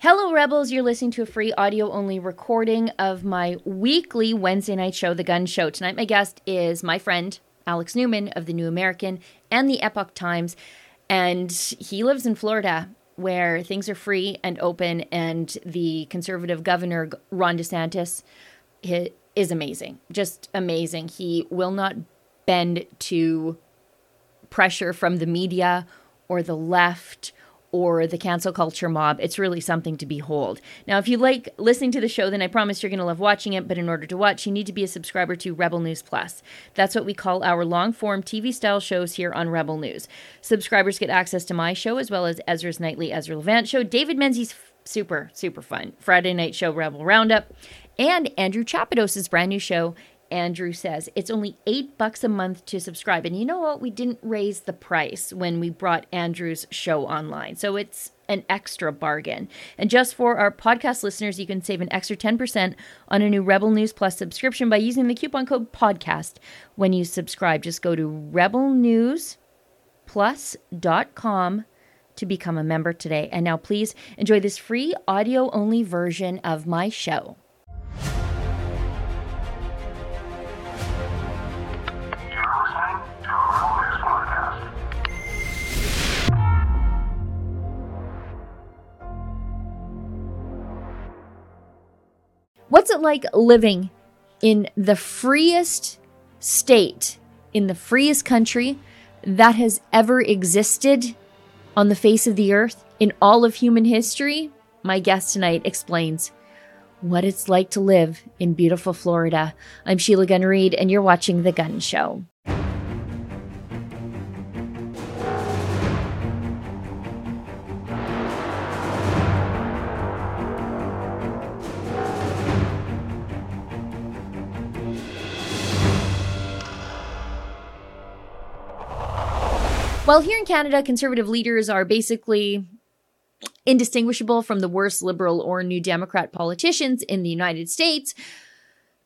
Hello, Rebels. You're listening to a free audio only recording of my weekly Wednesday night show, The Gun Show. Tonight, my guest is my friend, Alex Newman of The New American and The Epoch Times. And he lives in Florida where things are free and open, and the conservative governor, Ron DeSantis, is amazing. Just amazing. He will not bend to pressure from the media or the left or the cancel culture mob. It's really something to behold. Now, if you like listening to the show, then I promise you're going to love watching it. But in order to watch, you need to be a subscriber to Rebel News Plus. That's what we call our long form TV style shows here on Rebel News. Subscribers get access to my show as well as Ezra's nightly Ezra Levant show, David Menzies' super, super fun Friday night show, Rebel Roundup, and Andrew Chapados' brand new show, Andrew says it's only eight bucks a month to subscribe. And you know what? We didn't raise the price when we brought Andrew's show online. So it's an extra bargain. And just for our podcast listeners, you can save an extra 10% on a new Rebel News Plus subscription by using the coupon code podcast when you subscribe. Just go to rebelnewsplus.com to become a member today. And now please enjoy this free audio only version of my show. What's it like living in the freest state, in the freest country that has ever existed on the face of the earth in all of human history? My guest tonight explains what it's like to live in beautiful Florida. I'm Sheila Gunn Reid, and you're watching The Gun Show. While here in Canada, conservative leaders are basically indistinguishable from the worst liberal or new Democrat politicians in the United States,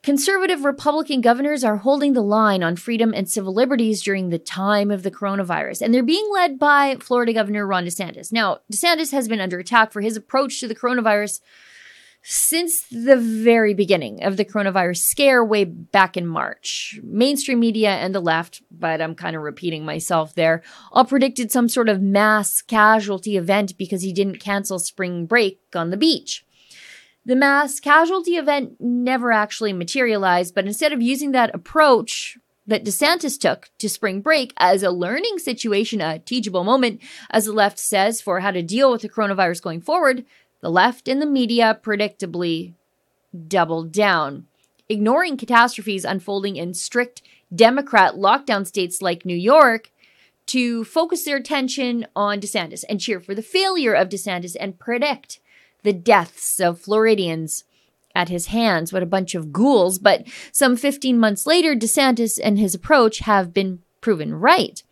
conservative Republican governors are holding the line on freedom and civil liberties during the time of the coronavirus. And they're being led by Florida Governor Ron DeSantis. Now, DeSantis has been under attack for his approach to the coronavirus since the very beginning of the coronavirus scare way back in March. Mainstream media and the left, but I'm kind of repeating myself there, all predicted some sort of mass casualty event because he didn't cancel spring break on the beach. The mass casualty event never actually materialized, but instead of using that approach that DeSantis took to spring break as a learning situation, a teachable moment, as the left says, for how to deal with the coronavirus going forward, the left and the media predictably doubled down, ignoring catastrophes unfolding in strict Democrat lockdown states like New York to focus their attention on DeSantis and cheer for the failure of DeSantis and predict the deaths of Floridians at his hands. What a bunch of ghouls. But some 15 months later, DeSantis and his approach have been proven right.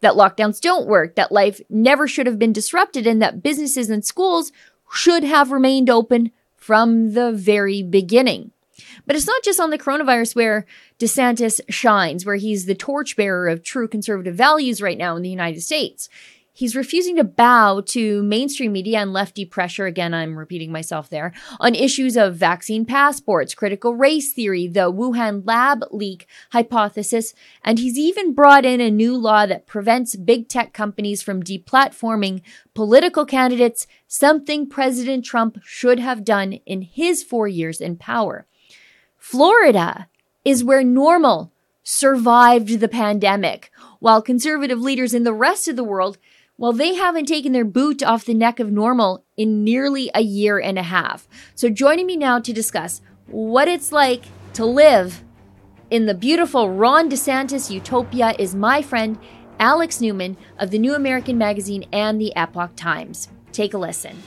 That lockdowns don't work, that life never should have been disrupted, and that businesses and schools should have remained open from the very beginning. But it's not just on the coronavirus where DeSantis shines, where he's the torchbearer of true conservative values right now in the United States. He's refusing to bow to mainstream media and lefty pressure. Again, I'm repeating myself there on issues of vaccine passports, critical race theory, the Wuhan lab leak hypothesis, and he's even brought in a new law that prevents big tech companies from deplatforming political candidates, something President Trump should have done in his four years in power. Florida is where normal survived the pandemic, while conservative leaders in the rest of the world well, they haven't taken their boot off the neck of normal in nearly a year and a half. So, joining me now to discuss what it's like to live in the beautiful Ron DeSantis utopia is my friend Alex Newman of the New American Magazine and the Epoch Times. Take a listen.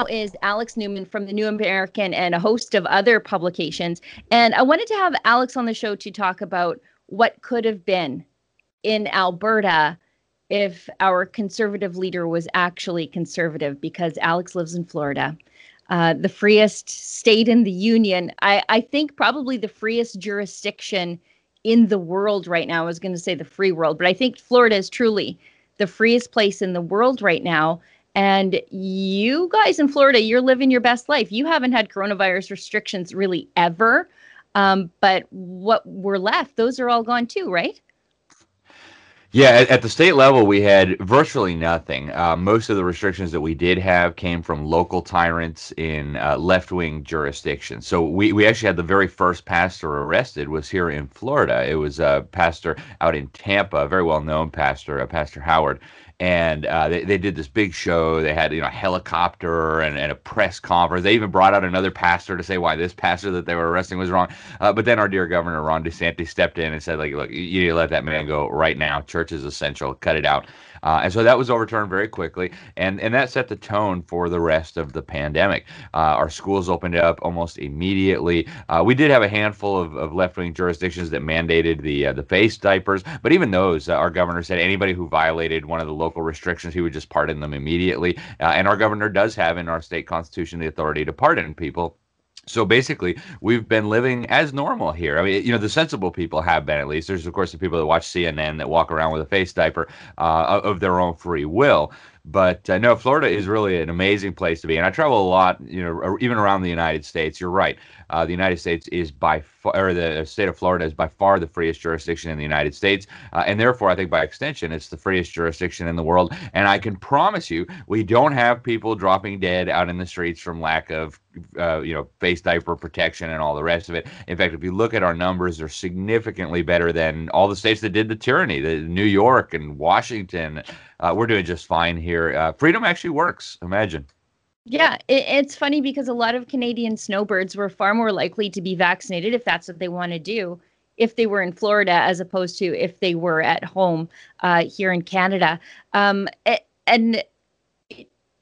Now is Alex Newman from the New American and a host of other publications. And I wanted to have Alex on the show to talk about what could have been in Alberta if our conservative leader was actually conservative, because Alex lives in Florida. uh, the freest state in the union. I, I think probably the freest jurisdiction in the world right now. I was going to say the free world, but I think Florida is truly the freest place in the world right now. And you guys in Florida, you're living your best life. You haven't had coronavirus restrictions really ever. Um, but what were left, those are all gone too, right? Yeah, at, at, the state level, we had virtually nothing. Uh, most of the restrictions that we did have came from local tyrants in uh, left-wing jurisdictions. So we, we actually had the very first pastor arrested was here in Florida. It was a pastor out in Tampa, a very well-known pastor, uh, Pastor Howard, and uh, they, they did this big show. They had you know a helicopter and, and a press conference. They even brought out another pastor to say why this pastor that they were arresting was wrong. Uh, but then our dear governor Ron DeSantis stepped in and said like, look, you need to let that man go right now. Church is essential. Cut it out. Uh, and so that was overturned very quickly, and and that set the tone for the rest of the pandemic. Uh, our schools opened up almost immediately. Uh, we did have a handful of, of left wing jurisdictions that mandated the uh, the face diapers, but even those, uh, our governor said anybody who violated one of the local restrictions, he would just pardon them immediately. Uh, and our governor does have in our state constitution the authority to pardon people so basically, we've been living as normal here. I mean, you know, the sensible people have been at least. There's of course the people that watch CNN that walk around with a face diaper uh, of their own free will. But uh, no, Florida is really an amazing place to be, and I travel a lot. You know, even around the United States. You're right. Uh, the United States is by far, or the state of Florida is by far the freest jurisdiction in the United States, uh, and therefore, I think by extension, it's the freest jurisdiction in the world. And I can promise you, we don't have people dropping dead out in the streets from lack of, uh, you know, face diaper protection and all the rest of it. In fact, if you look at our numbers, they're significantly better than all the states that did the tyranny, the New York and Washington. Uh, we're doing just fine here. Uh, freedom actually works. Imagine. Yeah, it, it's funny because a lot of Canadian snowbirds were far more likely to be vaccinated if that's what they want to do if they were in Florida as opposed to if they were at home uh, here in Canada. Um, and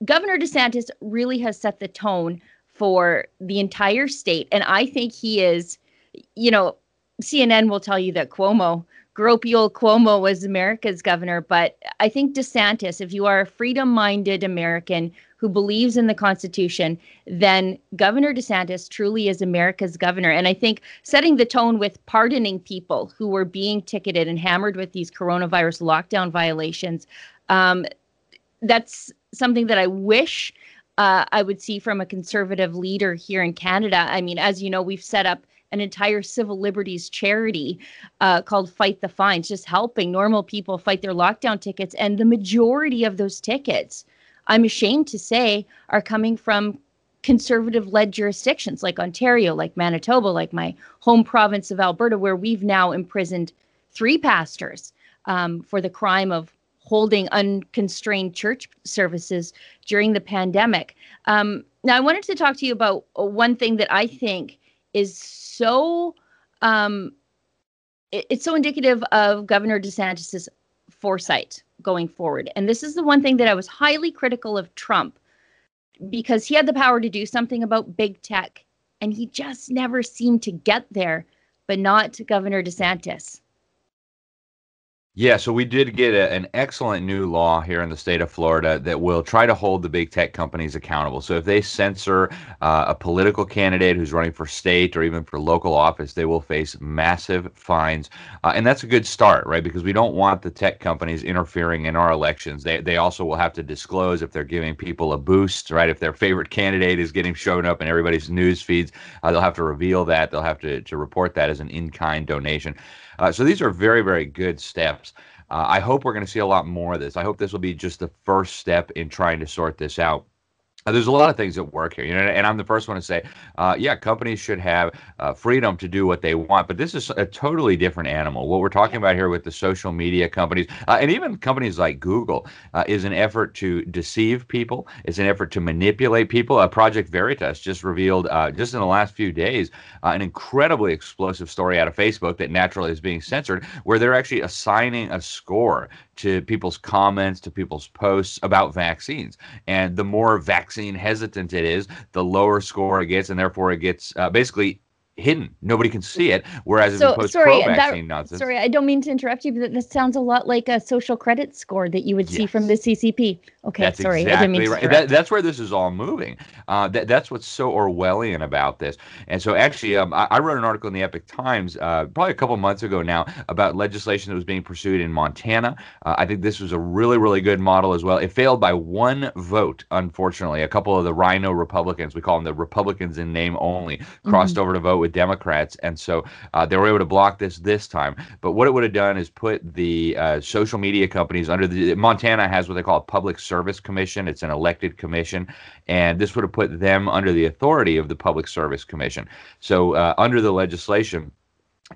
Governor DeSantis really has set the tone for the entire state. And I think he is, you know, CNN will tell you that Cuomo, gropey old Cuomo, was America's governor. But I think DeSantis, if you are a freedom minded American who believes in the Constitution, then Governor DeSantis truly is America's governor. And I think setting the tone with pardoning people who were being ticketed and hammered with these coronavirus lockdown violations, um, that's something that I wish uh, I would see from a conservative leader here in Canada. I mean, as you know, we've set up an entire civil liberties charity uh, called Fight the Fines, just helping normal people fight their lockdown tickets. And the majority of those tickets I'm ashamed to say, are coming from conservative led jurisdictions like Ontario, like Manitoba, like my home province of Alberta, where we've now imprisoned three pastors um, for the crime of holding unconstrained church services during the pandemic. Um, now, I wanted to talk to you about one thing that I think is so. Um, it, it's so indicative of Governor DeSantis's foresight going forward. And this is the one thing that I was highly critical of Trump because he had the power to do something about big tech and he just never seemed to get there, but not Governor DeSantis. Yeah, so we did get a, an excellent new law here in the state of Florida that will try to hold the big tech companies accountable. So if they censor uh, a political candidate who's running for state or even for local office, they will face massive fines. Uh, and that's a good start, right? Because we don't want the tech companies interfering in our elections. They, they also will have to disclose if they're giving people a boost, right? If their favorite candidate is getting shown up in everybody's news feeds, uh, they'll have to reveal that. They'll have to, to report that as an in kind donation. Uh, so these are very, very good steps. Uh, I hope we're going to see a lot more of this. I hope this will be just the first step in trying to sort this out. Uh, there's a lot of things that work here, you know, and I'm the first one to say, uh, yeah, companies should have uh, freedom to do what they want, but this is a totally different animal. What we're talking about here with the social media companies, uh, and even companies like Google, uh, is an effort to deceive people. It's an effort to manipulate people. Uh, Project Veritas just revealed, just in the last few days, an incredibly explosive story out of Facebook that naturally is being censored, where they're actually assigning a score to people's comments, to people's posts about vaccines. And the more vaccine hesitant it is, the lower score it gets, and therefore it gets uh, basically hidden. Nobody can see it. Whereas So post sorry, that, nonsense, sorry, I don't mean to interrupt you, but this sounds a lot like a social credit score that you would see from the CCP. Okay, That's sorry, exactly I didn't mean right. That, that's where this is all moving. Uh, that, that's what's so Orwellian about this. And so, actually, um, I, I wrote an article in the Epoch Times uh, probably a couple months ago now about legislation that was being pursued in Montana. Uh, I think this was a really, really good model as well. It failed by one vote, unfortunately. A couple of the RINO Republicans, we call them the Republicans in name only, crossed Mm-hmm. over to vote with Democrats, and so uh, they were able to block this this time. But what it would have done is put the uh, social media companies under the Montana has what they call a public service commission. It's an elected commission, and this would have put them under the authority of the public service commission. So uh, under the legislation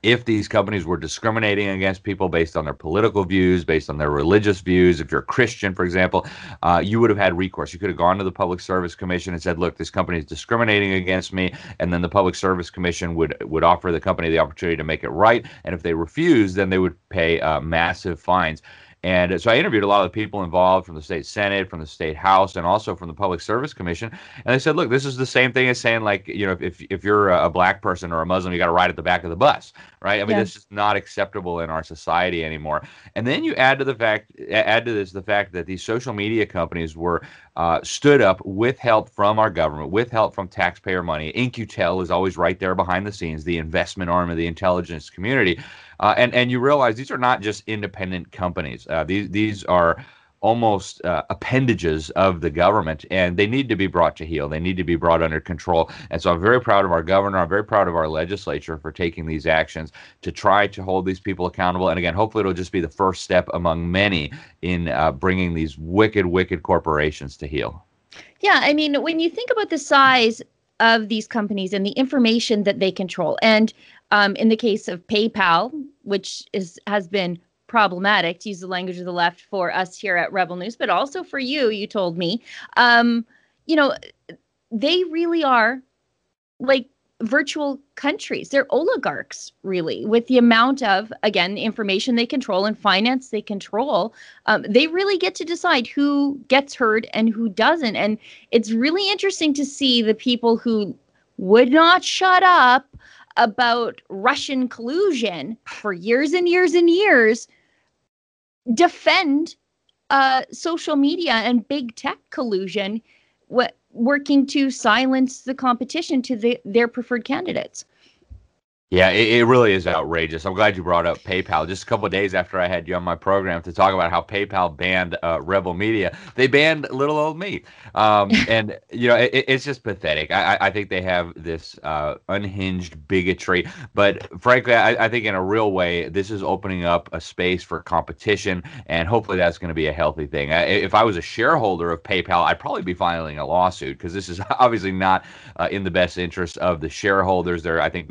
if these companies were discriminating against people based on their political views, based on their religious views, if you're a Christian, for example, uh, you would have had recourse. You could have gone to the Public Service Commission and said, "Look, this company is discriminating against me," and then the Public Service Commission would would offer the company the opportunity to make it right. And if they refused, then they would pay uh, massive fines. And so I interviewed a lot of the people involved from the state senate, from the state house, and also from the public service commission. And they said, look, this is the same thing as saying like, you know, if if you're a black person or a Muslim, you got to ride at the back of the bus, right? I mean, Yeah. this is not acceptable in our society anymore. And then you add to the fact, add to this the fact that these social media companies were uh, stood up with help from our government, with help from taxpayer money. In-Q-Tel is always right there behind the scenes, the investment arm of the intelligence community. Uh, and and you realize these are not just independent companies. Uh, these these are almost uh, appendages of the government, and they need to be brought to heel. They need to be brought under control. And so I'm very proud of our governor. I'm very proud of our legislature for taking these actions to try to hold these people accountable. And again, hopefully it'll just be the first step among many in uh, bringing these wicked, wicked corporations to heel. Yeah, I mean, when you think about the size of these companies and the information that they control, and um, in the case of PayPal, which is has been problematic to use the language of the left for us here at Rebel News, but also for you, you told me, um, you know, they really are like virtual countries. They're oligarchs, really, with the amount of, again, information they control and finance they control. Um, they really get to decide who gets heard and who doesn't. And it's really interesting to see the people who would not shut up about Russian collusion for years and years and years defend uh, social media and big tech collusion. What working to silence the competition to the, their preferred candidates. Yeah, it, it really is outrageous. I'm glad you brought up PayPal. Just a couple of days after I had you on my program to talk about how PayPal banned uh, Rebel Media, they banned little old me. Um, and you know, it, it's just pathetic. I, I think they have this uh, unhinged bigotry. But frankly, I, I think in a real way, this is opening up a space for competition, and hopefully, that's going to be a healthy thing. I, if I was a shareholder of PayPal, I'd probably be filing a lawsuit because this is obviously not uh, in the best interest of the shareholders. They're, I think,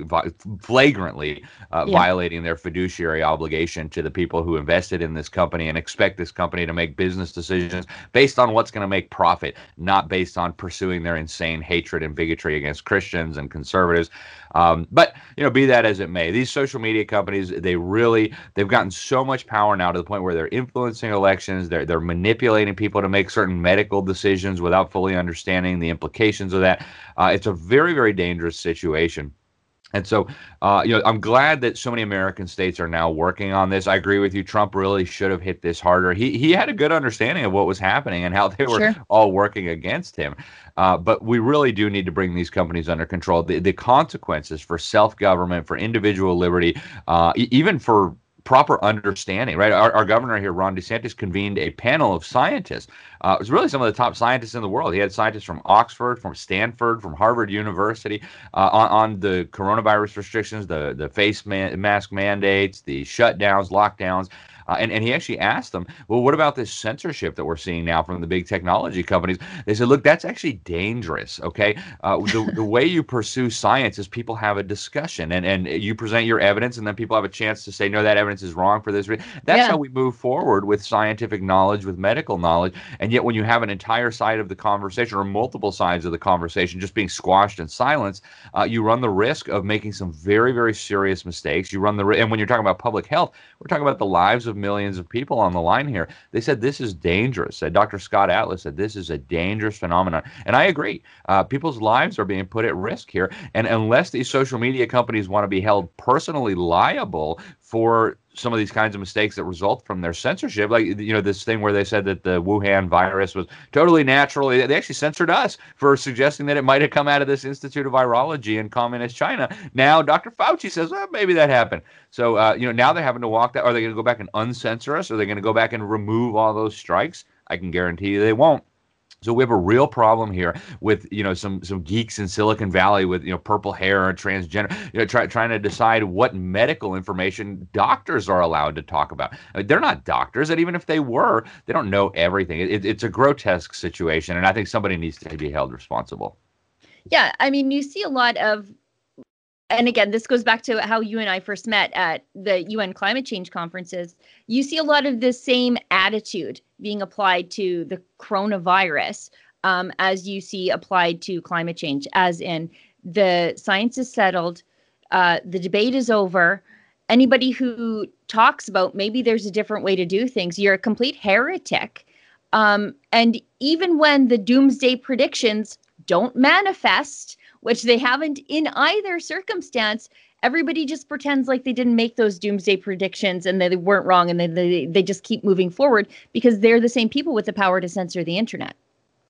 flagrantly uh, Yeah. violating their fiduciary obligation to the people who invested in this company and expect this company to make business decisions based on what's going to make profit, not based on pursuing their insane hatred and bigotry against Christians and conservatives. Um, but you know, be that as it may, these social media companies they really they've gotten so much power now to the point where they're influencing elections. They're they're manipulating people to make certain medical decisions without fully understanding the implications of that. Uh, it's a very very dangerous situation. And so, uh, you know, I'm glad that so many American states are now working on this. I agree with you. Trump really should have hit this harder. He he had a good understanding of what was happening and how they were Sure. all working against him. Uh, but we really do need to bring these companies under control. The, the consequences for self government, for individual liberty, uh, even for proper understanding, right? Our, our governor here, Ron DeSantis, convened a panel of scientists. Uh, it was really some of the top scientists in the world. He had scientists from Oxford, from Stanford, from Harvard University uh, on, on the coronavirus restrictions, the, the face man, mask mandates, the shutdowns, lockdowns. Uh, and, and he actually asked them, well, what about this censorship that we're seeing now from the big technology companies? They said, look, that's actually dangerous. Okay. Uh, the, the way you pursue science is people have a discussion and, and you present your evidence, and then people have a chance to say, no, that evidence is wrong for this reason. That's Yeah. how we move forward with scientific knowledge, with medical knowledge. And yet, when you have an entire side of the conversation or multiple sides of the conversation just being squashed in silence, uh, you run the risk of making some very, very serious mistakes. You run the and when you're talking about public health, we're talking about the lives of millions of people on the line here. They said this is dangerous. Uh, Dr. Scott Atlas said this is a dangerous phenomenon. And I agree. Uh, people's lives are being put at risk here. And unless these social media companies want to be held personally liable for some of these kinds of mistakes that result from their censorship. Like, you know, this thing where they said that the Wuhan virus was totally natural. They actually censored us for suggesting that it might have come out of this Institute of Virology in communist China. Now, Dr. Fauci says, well, maybe that happened. So, uh, you know, now they're having to walk that. Are they going to go back and uncensor us? Are they going to go back and remove all those strikes? I can guarantee you they won't. So we have a real problem here with you know some some geeks in Silicon Valley with you know purple hair and transgender, you know, try, trying to decide what medical information doctors are allowed to talk about. I mean, they're not doctors, and even if they were, they don't know everything. It, it's a grotesque situation, and I think somebody needs to be held responsible. Yeah, I mean, you see a lot of and again, this goes back to how you and I first met at the UN climate change conferences. You see a lot of the same attitude being applied to the coronavirus um, as you see applied to climate change, as in the science is settled, uh, the debate is over. Anybody who talks about maybe there's a different way to do things, you're a complete heretic. Um, and even when the doomsday predictions don't manifest, which they haven't in either circumstance. Everybody just pretends like they didn't make those doomsday predictions and they weren't wrong and they, they, they just keep moving forward because they're the same people with the power to censor the internet.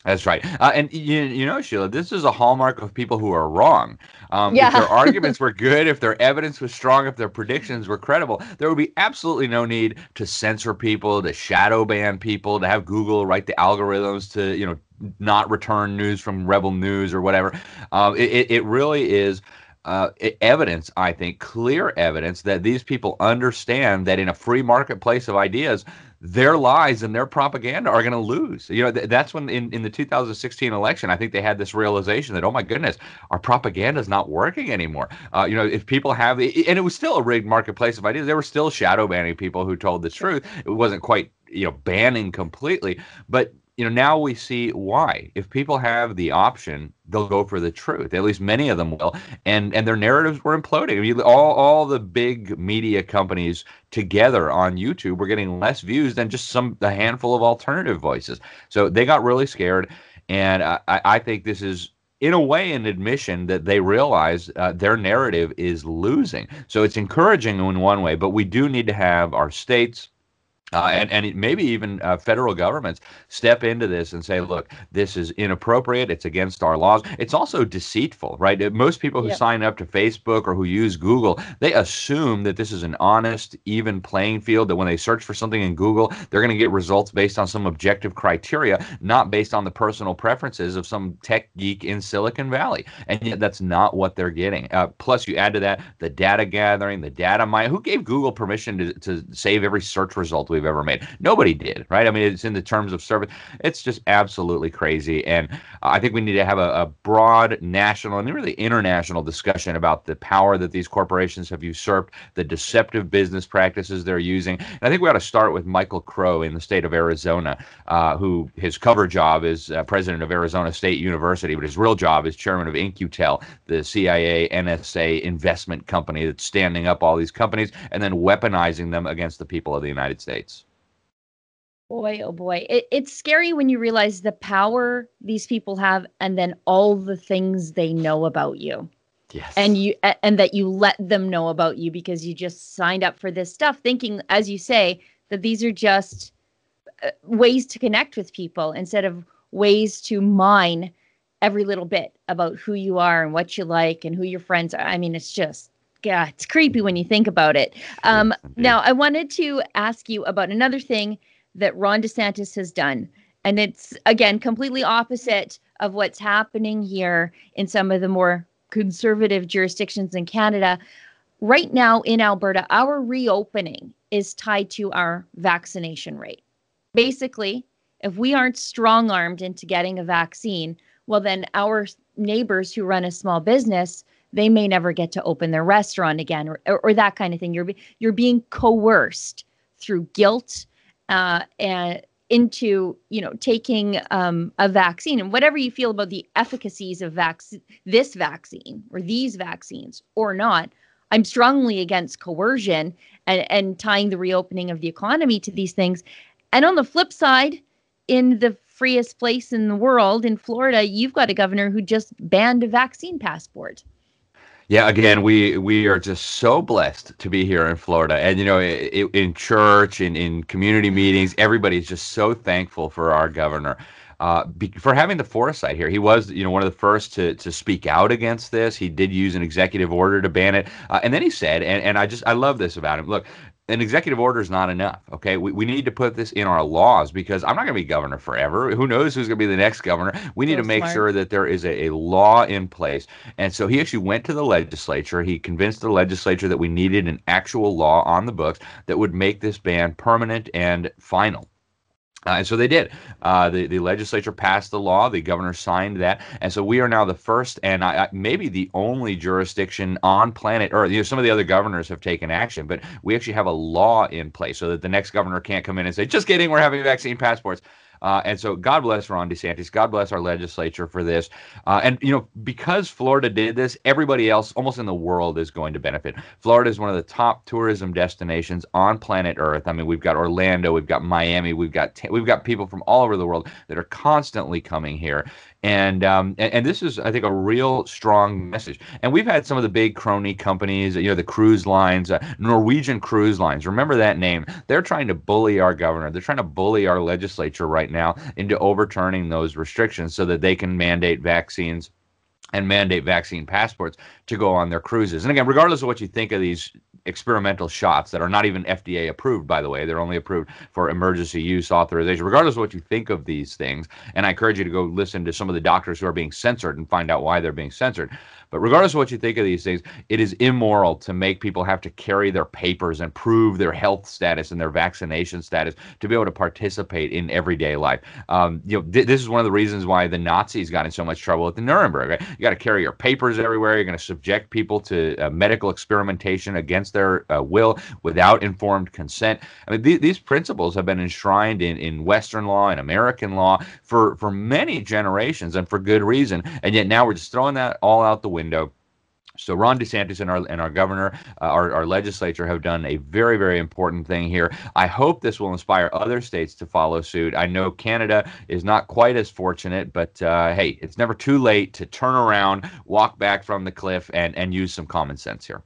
That's right. Uh, and you, you know, Sheila, this is a hallmark of people who are wrong. Um, yeah. If their arguments were good, if their evidence was strong, if their predictions were credible, there would be absolutely no need to censor people, to shadow ban people, to have Google write the algorithms to, you know, not return news from Rebel News or whatever. Uh, it, it really is. Uh, evidence, I think, clear evidence that these people understand that in a free marketplace of ideas, their lies and their propaganda are going to lose. You know, th- that's when in, in the 2016 election, I think they had this realization that, oh my goodness, our propaganda is not working anymore. Uh, you know, if people have, and it was still a rigged marketplace of ideas, they were still shadow banning people who told the truth. It wasn't quite, you know, banning completely, but you know now we see why. If people have the option they'll go for the truth. At least many of them will. And and their narratives were imploding. I mean, all all the big media companies together on youtube were getting less views than just some a handful of alternative voices. So they got really scared. And i i think this is in a way an admission that they realize uh, their narrative is losing. So it's encouraging in one way but we do need to have our states uh, and and maybe even uh, federal governments step into this and say, look, this is inappropriate. It's against our laws. It's also deceitful, right? Uh, most people who yep. sign up to Facebook or who use Google, they assume that this is an honest, even playing field. That when they search for something in Google, they're going to get results based on some objective criteria, not based on the personal preferences of some tech geek in Silicon Valley. And yet, that's not what they're getting. Uh, plus, you add to that the data gathering, the data mine. Who gave Google permission to, to save every search result we we've ever made. Nobody did, right? I mean, it's in the terms of service. It's just absolutely crazy. And I think we need to have a, a broad national and really international discussion about the power that these corporations have usurped, the deceptive business practices they're using. And I think we ought to start with Michael Crow in the state of Arizona, uh, who his cover job is uh, president of Arizona State University, but his real job is chairman of In-Q-Tel, the CIA NSA investment company that's standing up all these companies and then weaponizing them against the people of the United States. Boy, oh boy. It, it's scary when you realize the power these people have and then all the things they know about you. Yes. And you and that you let them know about you because you just signed up for this stuff thinking as you say that these are just uh, ways to connect with people instead of ways to mine every little bit about who you are and what you like and who your friends are. I mean, it's just yeah, it's creepy when you think about it. Um, now, I wanted to ask you about another thing that Ron DeSantis has done. And it's, again, completely opposite of what's happening here in some of the more conservative jurisdictions in Canada. Right now in Alberta, our reopening is tied to our vaccination rate. Basically, if we aren't strong armed into getting a vaccine, well, then our neighbors who run a small business they may never get to open their restaurant again or, or, or that kind of thing you're you're being coerced through guilt uh, and into you know taking um, a vaccine and whatever you feel about the efficacies of vac- this vaccine or these vaccines or not I'm strongly against coercion and, and tying the reopening of the economy to these things. And on the flip side, in the freest place in the world, in Florida, you've got a governor who just banned a vaccine passport. Yeah, again, we we are just so blessed to be here in Florida, and you know, in, in church and in community meetings, everybody's just so thankful for our governor. Uh, be, for having the foresight here. He was, you know, one of the first to to speak out against this. He did use an executive order to ban it, uh, and then he said, and, and I just I love this about him. Look, an executive order is not enough. Okay, we, we need to put this in our laws because I'm not going to be governor forever. Who knows who's going to be the next governor? We need so to make smart. sure that there is a, a law in place. And so he actually went to the legislature. He convinced the legislature that we needed an actual law on the books that would make this ban permanent and final. Uh, and so they did. Uh, the, the legislature passed the law. The governor signed that. And so we are now the first and I, I, maybe the only jurisdiction on planet Earth. You know, some of the other governors have taken action, but we actually have a law in place so that the next governor can't come in and say, just kidding, we're having vaccine passports. Uh, and so God bless Ron DeSantis. God bless our legislature for this. Uh, and, you know, because Florida did this, everybody else almost in the world is going to benefit. Florida is one of the top tourism destinations on planet Earth. I mean, we've got Orlando, we've got Miami, we've got, t- we've got people from all over the world that are constantly coming here. And, um, and, and this is, I think, a real strong message. And we've had some of the big crony companies, you know, the cruise lines, uh, Norwegian Cruise Lines. Remember that name? They're trying to bully our governor. They're trying to bully our legislature right now into overturning those restrictions so that they can mandate vaccines and mandate vaccine passports to go on their cruises. And again, regardless of what you think of these experimental shots that are not even FDA approved, by the way, they're only approved for emergency use authorization, regardless of what you think of these things. And I encourage you to go listen to some of the doctors who are being censored and find out why they're being censored. But regardless of what you think of these things, it is immoral to make people have to carry their papers and prove their health status and their vaccination status to be able to participate in everyday life. Um, you know, th- this is one of the reasons why the Nazis got in so much trouble at the Nuremberg. Right? You got to carry your papers everywhere. You're going to subject people to uh, medical experimentation against their uh, will without informed consent. I mean, th- these principles have been enshrined in, in Western law and American law for, for many generations and for good reason. And yet now we're just throwing that all out the window window. So Ron DeSantis and our and our governor, uh, our, our legislature have done a very very important thing here. I hope this will inspire other states to follow suit. I know Canada is not quite as fortunate, but uh, hey, it's never too late to turn around, walk back from the cliff, and and use some common sense here.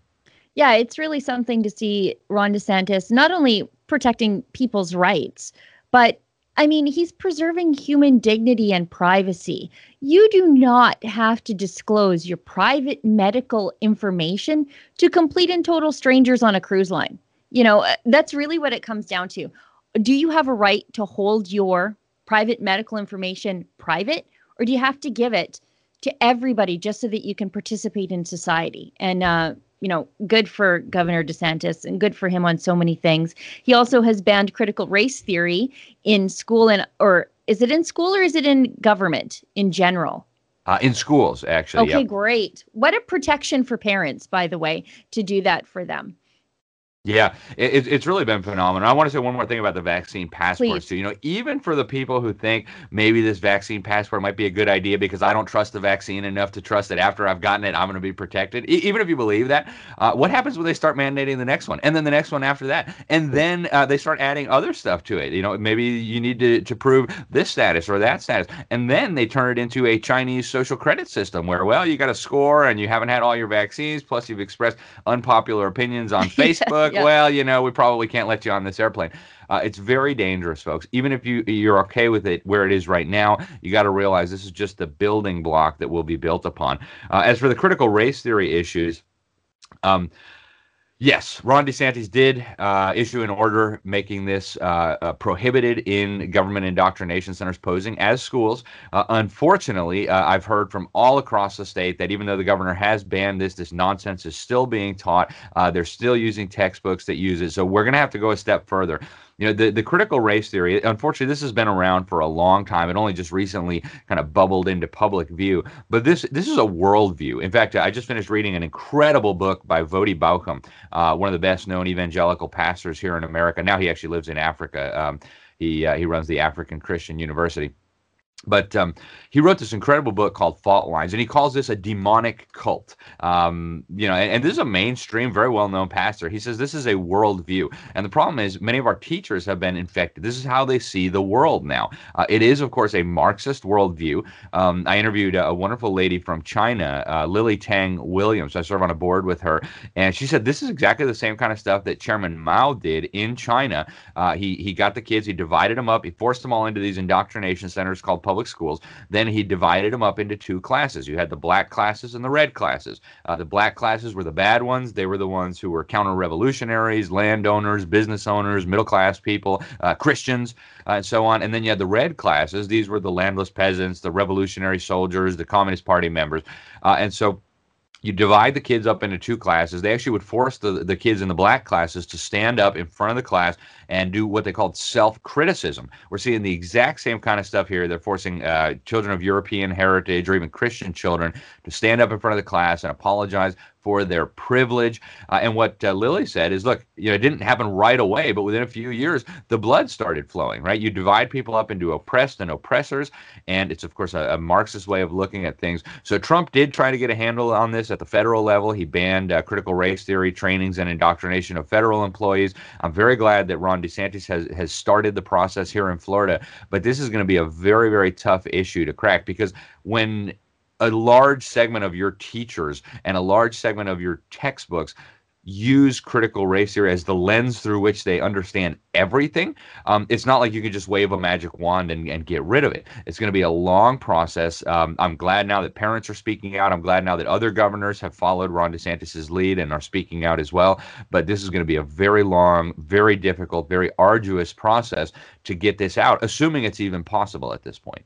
Yeah, it's really something to see Ron DeSantis not only protecting people's rights, but I mean, he's preserving human dignity and privacy. You do not have to disclose your private medical information to complete and total strangers on a cruise line. You know, uh, that's really what it comes down to. Do you have a right to hold your private medical information private, or do you have to give it to everybody just so that you can participate in society? And uh, you know, good for Governor DeSantis and good for him on so many things. He also has banned critical race theory in school and or is it in school or is it in government in general? Uh, in schools, actually. Okay, yep. great. What a protection for parents, by the way, to do that for them. Yeah, it, it's really been phenomenal. I want to say one more thing about the vaccine passports too. You know, even for the people who think maybe this vaccine passport might be a good idea because I don't trust the vaccine enough to trust that after I've gotten it, I'm going to be protected. E- even if you believe that, uh, what happens when they start mandating the next one, and then the next one after that, and then uh, they start adding other stuff to it? You know, maybe you need to to prove this status or that status, and then they turn it into a Chinese social credit system where, well, you got a score and you haven't had all your vaccines, plus you've expressed unpopular opinions on Facebook yeah. well, you know, we probably can't let you on this airplane. Uh, it's very dangerous, folks. Even if you you're okay with it where it is right now, you got to realize this is just the building block that will be built upon. Uh, as for the critical race theory issues, um, Yes, Ron DeSantis did uh, issue an order making this uh, uh, prohibited in government indoctrination centers posing as schools. Uh, unfortunately, uh, I've heard from all across the state that even though the governor has banned this, this nonsense is still being taught. Uh, they're still using textbooks that use it. So we're going to have to go a step further you know the, the critical race theory unfortunately this has been around for a long time. It only just recently kind of bubbled into public view. But this this is a worldview. In fact i just finished reading an incredible book by Voddie Baucham uh, one of the best known evangelical pastors here in america. Now he actually lives in africa. Um, he uh, he runs the african christian university but um, he wrote this incredible book called Fault Lines, and he calls this a demonic cult. Um, you know, and, and, this is a mainstream, very well-known pastor. He says this is a worldview, and the problem is many of our teachers have been infected. This is how they see the world now. Uh, it is, of course, a Marxist worldview. Um, I interviewed a, wonderful lady from China, uh, Lily Tang Williams. I serve on a board with her, and she said this is exactly the same kind of stuff that Chairman Mao did in China. Uh, he he got the kids, he divided them up, he forced them all into these indoctrination centers called public schools. Then he divided them up into two classes. You had the black classes and the red classes. Uh, the black classes were the bad ones. They were the ones who were counter revolutionaries, landowners, business owners, middle class people, uh, Christians, uh, and so on. And then you had the red classes. These were the landless peasants, the revolutionary soldiers, the Communist Party members. Uh, and so you divide the kids up into two classes. They actually would force the, the kids in the black classes to stand up in front of the class and do what they called self criticism. We're seeing the exact same kind of stuff here. They're forcing uh, children of European heritage or even Christian children to stand up in front of the class and apologize for their privilege. Uh, and what uh, Lily said is, look, you know, it didn't happen right away, but within a few years, the blood started flowing. Right? You divide people up into oppressed and oppressors, and it's of course a, a Marxist way of looking at things. So Trump did try to get a handle on this at the federal level. He banned uh, critical race theory trainings and indoctrination of federal employees. I'm very glad that Ron DeSantis has has started the process here in Florida, but this is going to be a very very tough issue to crack because when a large segment of your teachers and a large segment of your textbooks use critical race theory as the lens through which they understand everything. Um, it's not like you can just wave a magic wand and, and get rid of it. It's going to be a long process. Um, I'm glad now that parents are speaking out. I'm glad now that other governors have followed Ron DeSantis's lead and are speaking out as well. But this is going to be a very long, very difficult, very arduous process to get this out, assuming it's even possible at this point.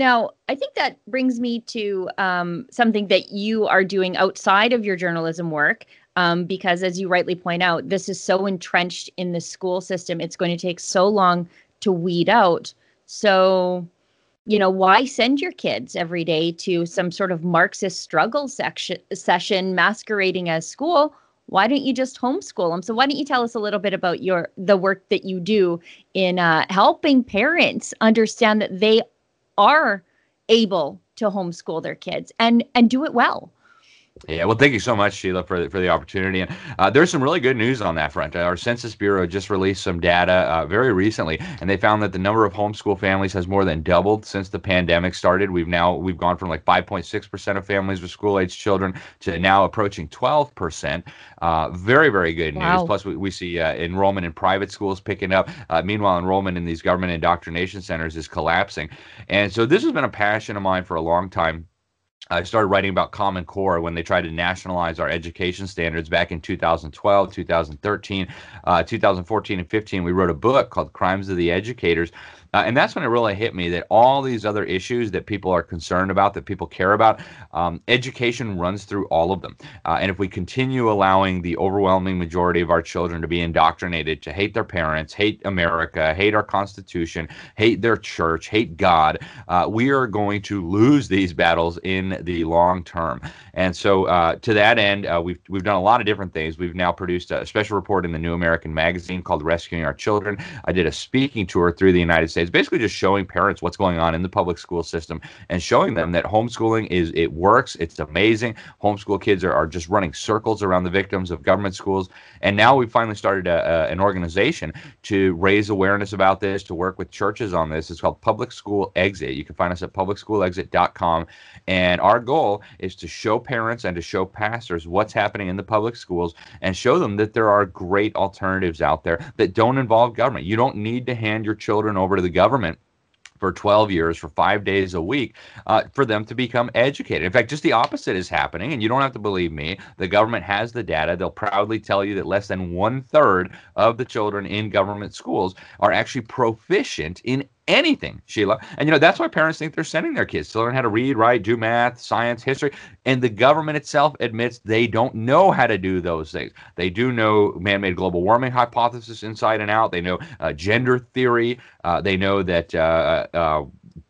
Now, I think that brings me to um, something that you are doing outside of your journalism work, um, because as you rightly point out, this is so entrenched in the school system. It's going to take so long to weed out. So, you know, why send your kids every day to some sort of Marxist struggle section, session masquerading as school? Why don't you just homeschool them? So, why don't you tell us a little bit about your the work that you do in uh, helping parents understand that they are able to homeschool their kids and and do it well. Yeah, well, thank you so much, Sheila, for the, for the opportunity. And uh, there's some really good news on that front. Our Census Bureau just released some data uh, very recently, and they found that the number of homeschool families has more than doubled since the pandemic started. We've now we've gone from like 5.6 percent of families with school-age children to now approaching 12 percent. Uh, very very good wow. news. Plus, we, we see uh, enrollment in private schools picking up. Uh, meanwhile, enrollment in these government indoctrination centers is collapsing. And so this has been a passion of mine for a long time I started writing about Common Core when they tried to nationalize our education standards back in 2012, 2013, uh, 2014, and 15. We wrote a book called Crimes of the Educators uh, and that's when it really hit me that all these other issues that people are concerned about, that people care about, um, education runs through all of them. Uh, and if we continue allowing the overwhelming majority of our children to be indoctrinated to hate their parents, hate America, hate our Constitution, hate their church, hate God, uh, we are going to lose these battles in the long term. And so, uh, to that end, uh, we've we've done a lot of different things. We've now produced a special report in the New American Magazine called "Rescuing Our Children." I did a speaking tour through the United States it's basically just showing parents what's going on in the public school system and showing them that homeschooling is it works. It's amazing. Homeschool kids are, are just running circles around the victims of government schools. And now we've finally started a, a, an organization to raise awareness about this, to work with churches on this. It's called Public School Exit. You can find us at publicschoolexit.com. And our goal is to show parents and to show pastors what's happening in the public schools and show them that there are great alternatives out there that don't involve government. You don't need to hand your children over to the government for 12 years for five days a week uh, for them to become educated. In fact, just the opposite is happening, and you don't have to believe me. The government has the data. They'll proudly tell you that less than one third of the children in government schools are actually proficient in anything, Sheila. And you know, that's why parents think they're sending their kids to learn how to read, write, do math, science, history. And the government itself admits they don't know how to do those things. They do know man made global warming hypothesis inside and out. They know uh, gender theory. Uh, they know that. Uh, uh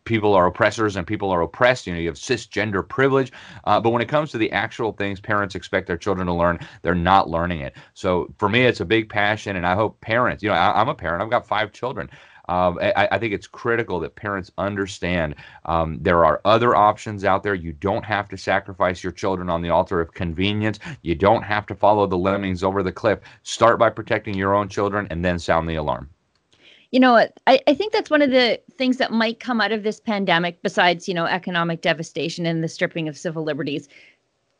people are oppressors and people are oppressed. You know, you have cisgender privilege. Uh, but when it comes to the actual things parents expect their children to learn, they're not learning it. So for me, it's a big passion, and I hope parents. You know, I, am a parent. I've got five children. Um, I, I, think it's critical that parents understand um, there are other options out there. You don't have to sacrifice your children on the altar of convenience. You don't have to follow the lemmings over the cliff. Start by protecting your own children and then sound the alarm. You know, I, I think that's one of the things that might come out of this pandemic, besides, you know, economic devastation and the stripping of civil liberties.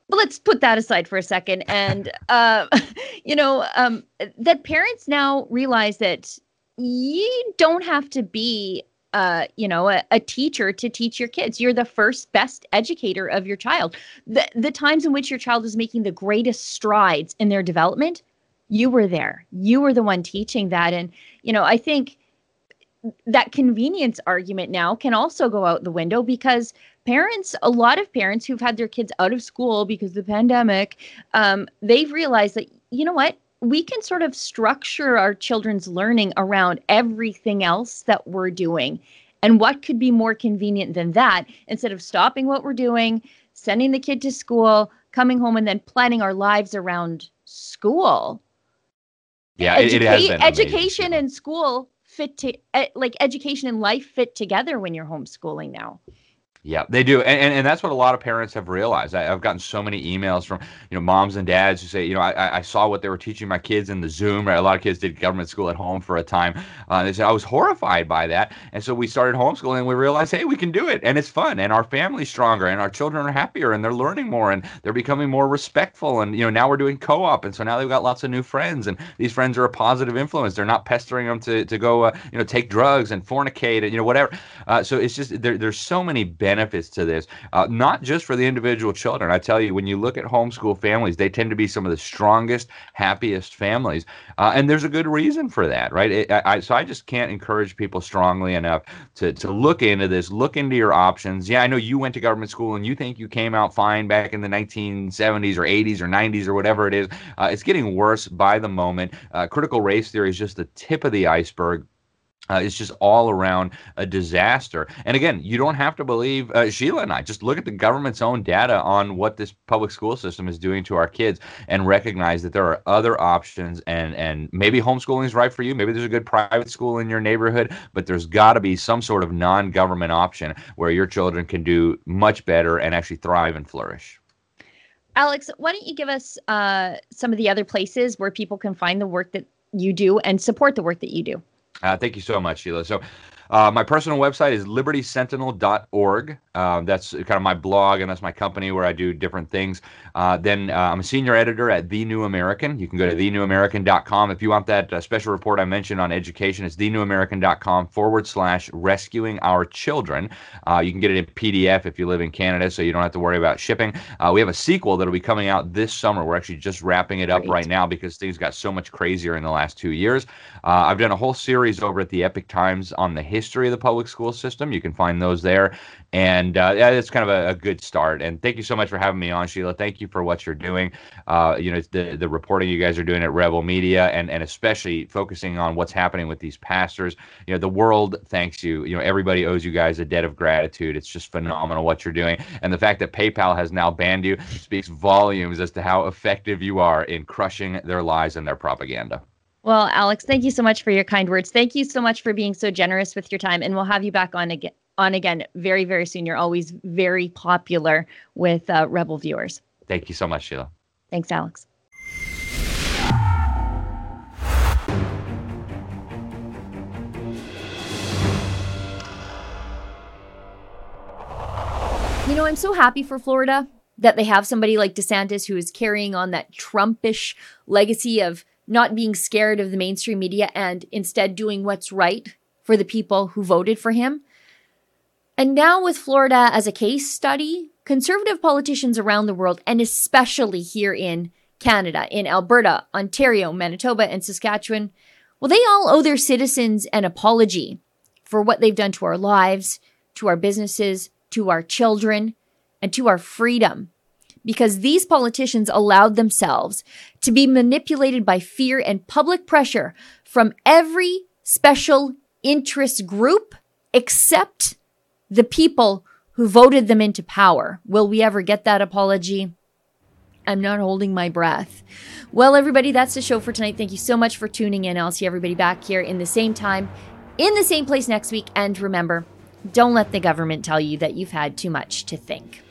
But let's put that aside for a second. And, uh, you know, um, that parents now realize that you don't have to be uh, you know, a, a, teacher to teach your kids. You're the first best educator of your child. The the times in which your child is making the greatest strides in their development, you were there. You were the one teaching that. And, you know, I think that convenience argument now can also go out the window because parents a lot of parents who've had their kids out of school because of the pandemic um, they've realized that you know what we can sort of structure our children's learning around everything else that we're doing. And what could be more convenient than that? Instead of stopping what we're doing sending the kid to school coming home and then planning our lives around school. Yeah Educa- it, it has been education and school fit to eh, like education and life fit together when you're homeschooling now yeah, they do, and, and, and that's what a lot of parents have realized. I, have gotten so many emails from you know moms and dads who say, you know, I, I saw what they were teaching my kids in the Zoom. Right? A lot of kids did government school at home for a time. Uh, they said I was horrified by that, and so we started homeschooling. and We realized, hey, we can do it, and it's fun, and our family's stronger, and our children are happier, and they're learning more, and they're becoming more respectful, and you know now we're doing co-op, and so now they've got lots of new friends, and these friends are a positive influence. They're not pestering them to to go, uh, you know, take drugs and fornicate, and you know whatever. Uh, so it's just there, there's so many benefits to this, uh, not just for the individual children. I tell you, when you look at homeschool families, they tend to be some of the strongest, happiest families, uh, and there's a good reason for that, right? It, I, so I just can't encourage people strongly enough to to look into this, look into your options. Yeah, I know you went to government school and you think you came out fine back in the 1970s or 80s or 90s or whatever it is. Uh, it's getting worse by the moment. Uh, critical race theory is just the tip of the iceberg. Uh, it's just all around a disaster. And again, you don't have to believe uh, Sheila and I. Just look at the government's own data on what this public school system is doing to our kids, and recognize that there are other options. And and maybe homeschooling is right for you. Maybe there's a good private school in your neighborhood, but there's got to be some sort of non-government option where your children can do much better and actually thrive and flourish. Alex, why don't you give us uh, some of the other places where people can find the work that you do and support the work that you do? Uh, thank you so much, Sheila. So, uh, my personal website is libertysentinel.org. Uh, that's kind of my blog, and that's my company where I do different things. Uh, then uh, I'm a senior editor at The New American. You can go to thenewamerican.com. If you want that uh, special report I mentioned on education, it's thenewamerican.com forward slash rescuing our children. Uh, you can get it in PDF if you live in Canada, so you don't have to worry about shipping. we have a sequel that'll be coming out this summer. We're actually just wrapping it up Great. right now because things got so much crazier in the last two years. I've done a whole series over at the Epoch Times on the history history of the public school system. You can find those there. And uh, yeah, it's kind of a, a, good start. And thank you so much for having me on, Sheila. Thank you for what you're doing. Uh, you know, the the reporting you guys are doing at Rebel Media, and and especially focusing on what's happening with these pastors. You know, the world thanks you. You know, everybody owes you guys a debt of gratitude. It's just phenomenal what you're doing, and the fact that PayPal has now banned you speaks volumes as to how effective you are in crushing their lies and their propaganda. Well, Alex, thank you so much for your kind words. Thank you so much for being so generous with your time, and we'll have you back on again on again very very soon. You're always very popular with uh, Rebel viewers. Thank you so much, Sheila. Thanks, Alex. You know, I'm so happy for Florida that they have somebody like DeSantis who is carrying on that Trumpish legacy of not being scared of the mainstream media and instead doing what's right for the people who voted for him. And now, with Florida as a case study, conservative politicians around the world, and especially here in Canada, in Alberta, Ontario, Manitoba, and Saskatchewan, well, they all owe their citizens an apology for what they've done to our lives, to our businesses, to our children, and to our freedom because these politicians allowed themselves to be manipulated by fear and public pressure from every special interest group except the people who voted them into power. Will we ever get that apology? I'm not holding my breath. Well, everybody, that's the show for tonight. Thank you so much for tuning in. I'll see everybody back here in the same time in the same place next week. And remember, don't let the government tell you that you've had too much to think.